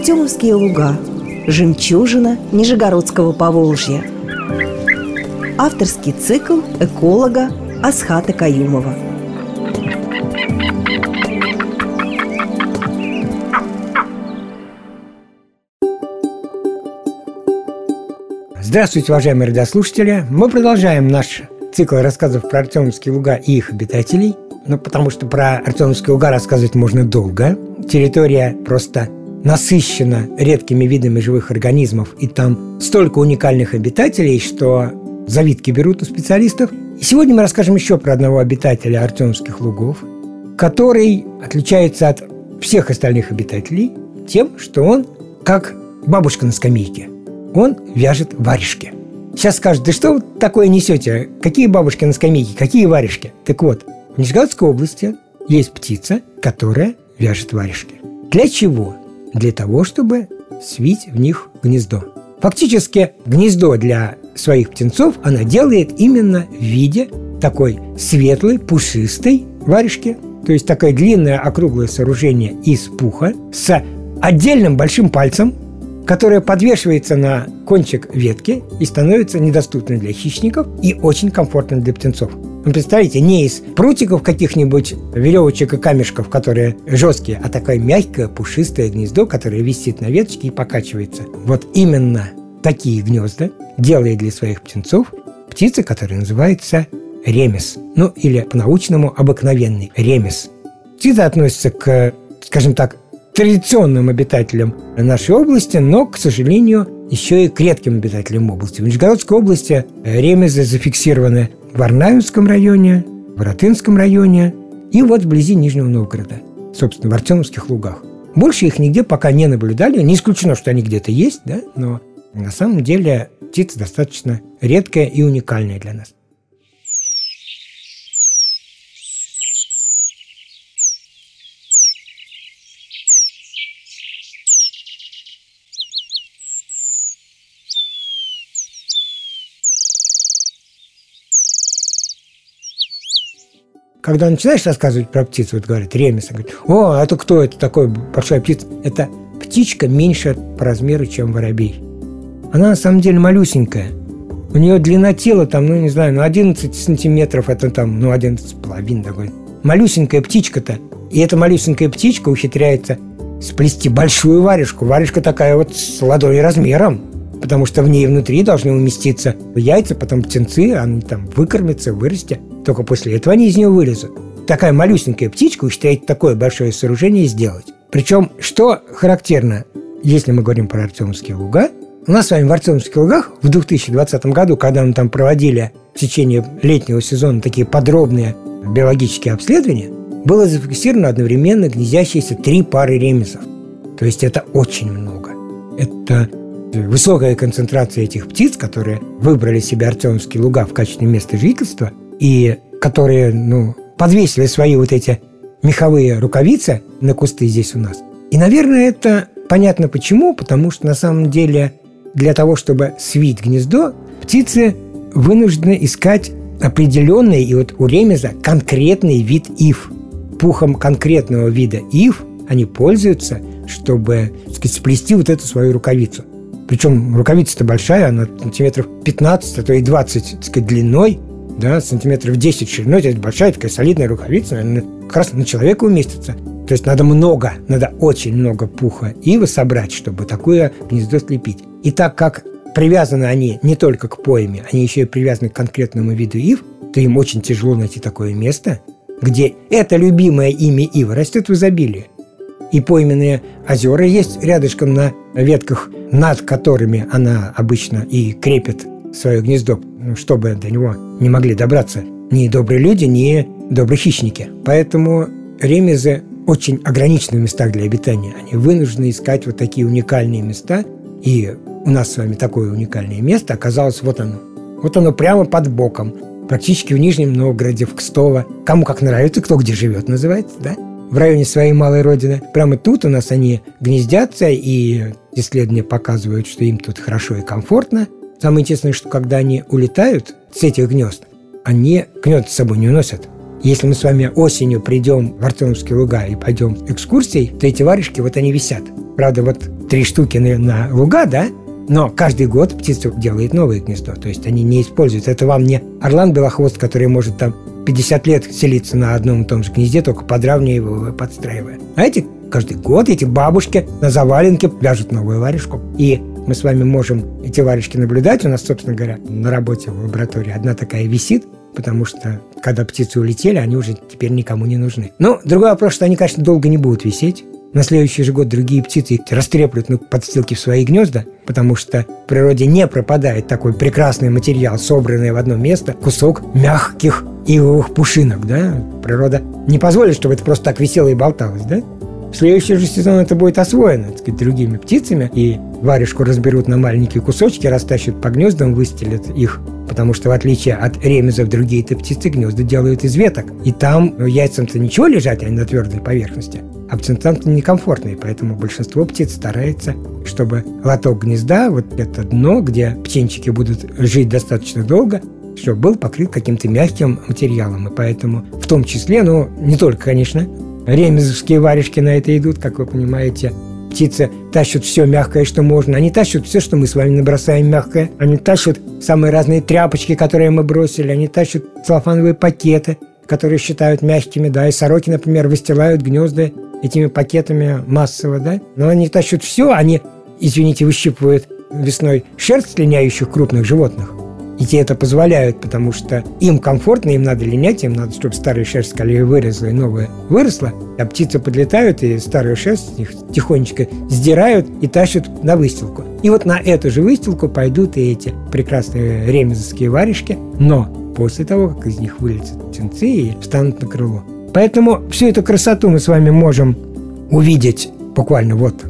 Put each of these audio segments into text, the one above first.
Артемовские луга. Жемчужина Нижегородского Поволжья. Авторский цикл эколога Асхата Каюмова. Здравствуйте, уважаемые радиослушатели! Мы продолжаем наш цикл рассказов про Артемовские луга и их обитателей. Ну, потому что про Артемовские луга рассказывать можно долго. Территория просто насыщена редкими видами живых организмов, и там столько уникальных обитателей, что завидки берут у специалистов. И сегодня мы расскажем еще про одного обитателя Артемовских лугов, который отличается от всех остальных обитателей тем, что он как бабушка на скамейке – он вяжет варежки. Сейчас скажут, да что вы такое несете? Какие бабушки на скамейке, какие варежки? Так вот, в Нижегородской области есть птица, которая вяжет варежки. Для чего? Для того, чтобы свить в них гнездо. Фактически гнездо для своих птенцов она делает именно в виде такой светлой, пушистой варежки. То есть такое длинное округлое сооружение из пуха с отдельным большим пальцем, которая подвешивается на кончик ветки и становится недоступной для хищников и очень комфортной для птенцов. Вы представляете, не из прутиков каких-нибудь, веревочек и камешков, которые жесткие, а такое мягкое, пушистое гнездо, которое висит на веточке и покачивается. Вот именно такие гнезда делает для своих птенцов птица, которая называется ремес. Ну, или по-научному обыкновенный ремес. Птица относится к, скажем так, традиционным обитателям нашей области, но, к сожалению, еще и к редким обитателям области. В Нижегородской области ремезы зафиксированы в Арнаевском районе, в Ратынском районе и вот вблизи Нижнего Новгорода, собственно, в Артемовских лугах. Больше их нигде пока не наблюдали. Не исключено, что они где-то есть, да, но на самом деле птица достаточно редкая и уникальная для нас. Когда начинаешь рассказывать про птицу, вот говорят, ремес, говорит, о, это кто это такой большая птица? Это птичка меньше по размеру, чем воробей. Она на самом деле малюсенькая. У нее длина тела там, ну, не знаю, ну, 11 сантиметров, это там, ну, 11 с половиной такой. Малюсенькая птичка-то. И эта малюсенькая птичка ухитряется сплести большую варежку. Варежка такая вот с ладонь размером потому что в ней внутри должны уместиться яйца, потом птенцы, они там выкормятся, вырастят. Только после этого они из нее вылезут. Такая малюсенькая птичка считает такое большое сооружение сделать. Причем, что характерно, если мы говорим про Артемовские луга, у нас с вами в Артемовских лугах в 2020 году, когда мы там проводили в течение летнего сезона такие подробные биологические обследования, было зафиксировано одновременно гнездящиеся три пары ремесов. То есть это очень много. Это высокая концентрация этих птиц, которые выбрали себе Артемовские луга в качестве места жительства, и которые ну, подвесили свои вот эти меховые рукавицы на кусты здесь у нас. И, наверное, это понятно почему, потому что на самом деле для того, чтобы свить гнездо, птицы вынуждены искать определенный, и вот у ремеза конкретный вид ив. Пухом конкретного вида ив они пользуются, чтобы так сказать, сплести вот эту свою рукавицу. Причем рукавица-то большая, она сантиметров 15, а то и 20 так сказать, длиной, да, сантиметров 10 шириной, это большая такая солидная рукавица, наверное, как раз на человека уместится. То есть надо много, надо очень много пуха ивы собрать, чтобы такое гнездо слепить. И так как привязаны они не только к поэме, они еще и привязаны к конкретному виду ив, то им очень тяжело найти такое место, где это любимое имя ива растет в изобилии. И пойменные озера есть рядышком на ветках, над которыми она обычно и крепит свое гнездо, ну, чтобы до него не могли добраться ни добрые люди, ни добрые хищники. Поэтому ремезы очень ограничены в местах для обитания. Они вынуждены искать вот такие уникальные места. И у нас с вами такое уникальное место оказалось вот оно. Вот оно прямо под боком. Практически в Нижнем Новгороде, в Кстово. Кому как нравится, кто где живет, называется, да? в районе своей малой родины. Прямо тут у нас они гнездятся, и исследования показывают, что им тут хорошо и комфортно. Самое интересное, что когда они улетают с этих гнезд, они гнезд с собой не уносят. Если мы с вами осенью придем в Артемовские луга и пойдем экскурсией, то эти варежки, вот они висят. Правда, вот три штуки на, на луга, да, но каждый год птица делает новое гнездо. То есть они не используют. Это вам не орлан белохвост, который может там 50 лет селиться на одном и том же гнезде, только подравнивая его, подстраивая. А эти каждый год эти бабушки на заваленке вяжут новую варежку. И мы с вами можем эти варежки наблюдать. У нас, собственно говоря, на работе в лаборатории одна такая висит, потому что когда птицы улетели, они уже теперь никому не нужны. Но другой вопрос, что они, конечно, долго не будут висеть. На следующий же год другие птицы растреплют ну, подстилки в свои гнезда, потому что в природе не пропадает такой прекрасный материал, собранный в одно место, кусок мягких ивовых пушинок, да? Природа не позволит, чтобы это просто так висело и болталось, да? В следующий же сезон это будет освоено так сказать, другими птицами, и варежку разберут на маленькие кусочки, растащат по гнездам, выстелят их потому что в отличие от ремезов другие-то птицы гнезда делают из веток. И там яйцам-то ничего лежать, они на твердой поверхности. А птенцам-то некомфортные, поэтому большинство птиц старается, чтобы лоток гнезда, вот это дно, где птенчики будут жить достаточно долго, чтобы был покрыт каким-то мягким материалом. И поэтому в том числе, ну, не только, конечно, ремезовские варежки на это идут, как вы понимаете, птицы тащат все мягкое, что можно. Они тащат все, что мы с вами набросаем мягкое. Они тащат самые разные тряпочки, которые мы бросили. Они тащат целлофановые пакеты, которые считают мягкими, да. И сороки, например, выстилают гнезда этими пакетами массово, да. Но они тащат все, они, извините, выщипывают весной шерсть линяющих крупных животных. И те это позволяют, потому что им комфортно, им надо линять, им надо, чтобы старая шерсть скорее выросла и новая выросла. А птицы подлетают и старую шерсть их тихонечко сдирают и тащат на выстилку. И вот на эту же выстилку пойдут и эти прекрасные ремезовские варежки, но после того, как из них вылетят птенцы и встанут на крыло. Поэтому всю эту красоту мы с вами можем увидеть буквально вот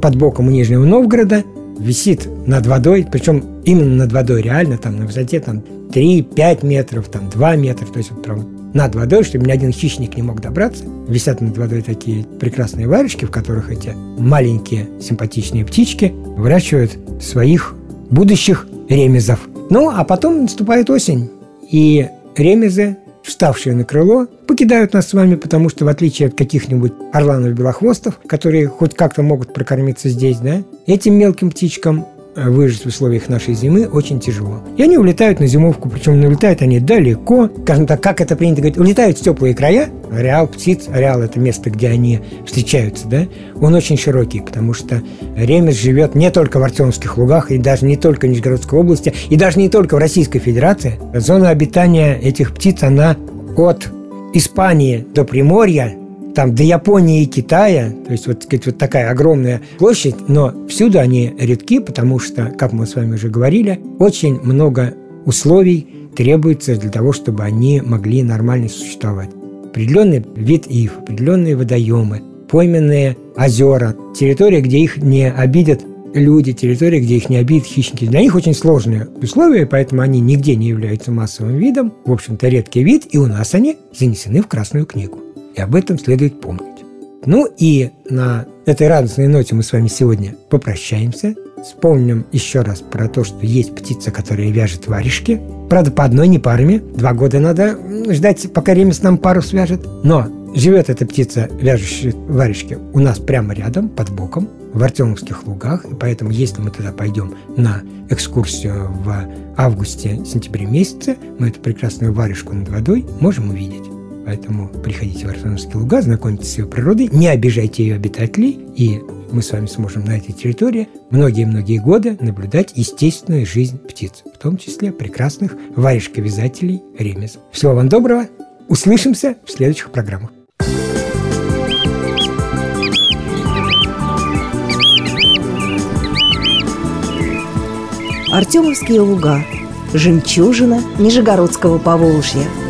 под боком у Нижнего Новгорода – висит над водой, причем именно над водой, реально там на высоте там 3-5 метров, там 2 метра, то есть вот прям над водой, чтобы ни один хищник не мог добраться. Висят над водой такие прекрасные варежки, в которых эти маленькие симпатичные птички выращивают своих будущих ремезов. Ну, а потом наступает осень, и ремезы вставшие на крыло, покидают нас с вами, потому что в отличие от каких-нибудь орланов-белохвостов, которые хоть как-то могут прокормиться здесь, да, этим мелким птичкам выжить в условиях нашей зимы очень тяжело. И они улетают на зимовку, причем улетают они далеко, скажем так, как это принято говорить, улетают в теплые края. Ареал птиц, ареал – это место, где они встречаются, да, он очень широкий, потому что ремес живет не только в Артемских лугах, и даже не только в Нижегородской области, и даже не только в Российской Федерации. Зона обитания этих птиц, она от Испании до Приморья там до Японии и Китая, то есть вот, сказать, вот такая огромная площадь, но всюду они редки, потому что, как мы с вами уже говорили, очень много условий требуется для того, чтобы они могли нормально существовать. Определенный вид ив, определенные водоемы, пойменные озера, территория, где их не обидят люди, территория, где их не обидят хищники. Для них очень сложные условия, поэтому они нигде не являются массовым видом. В общем-то, редкий вид, и у нас они занесены в Красную книгу. И об этом следует помнить. Ну и на этой радостной ноте мы с вами сегодня попрощаемся. Вспомним еще раз про то, что есть птица, которая вяжет варежки. Правда, по одной, не парами. Два года надо ждать, пока ремес нам пару свяжет. Но живет эта птица, вяжущая варежки, у нас прямо рядом, под боком, в Артемовских лугах. И поэтому, если мы туда пойдем на экскурсию в августе-сентябре месяце, мы эту прекрасную варежку над водой можем увидеть. Поэтому приходите в Арсеновские луга, знакомьтесь с ее природой, не обижайте ее обитателей, и мы с вами сможем на этой территории многие-многие годы наблюдать естественную жизнь птиц, в том числе прекрасных варежковязателей ремес. Всего вам доброго, услышимся в следующих программах. Артемовские луга. Жемчужина Нижегородского Поволжья –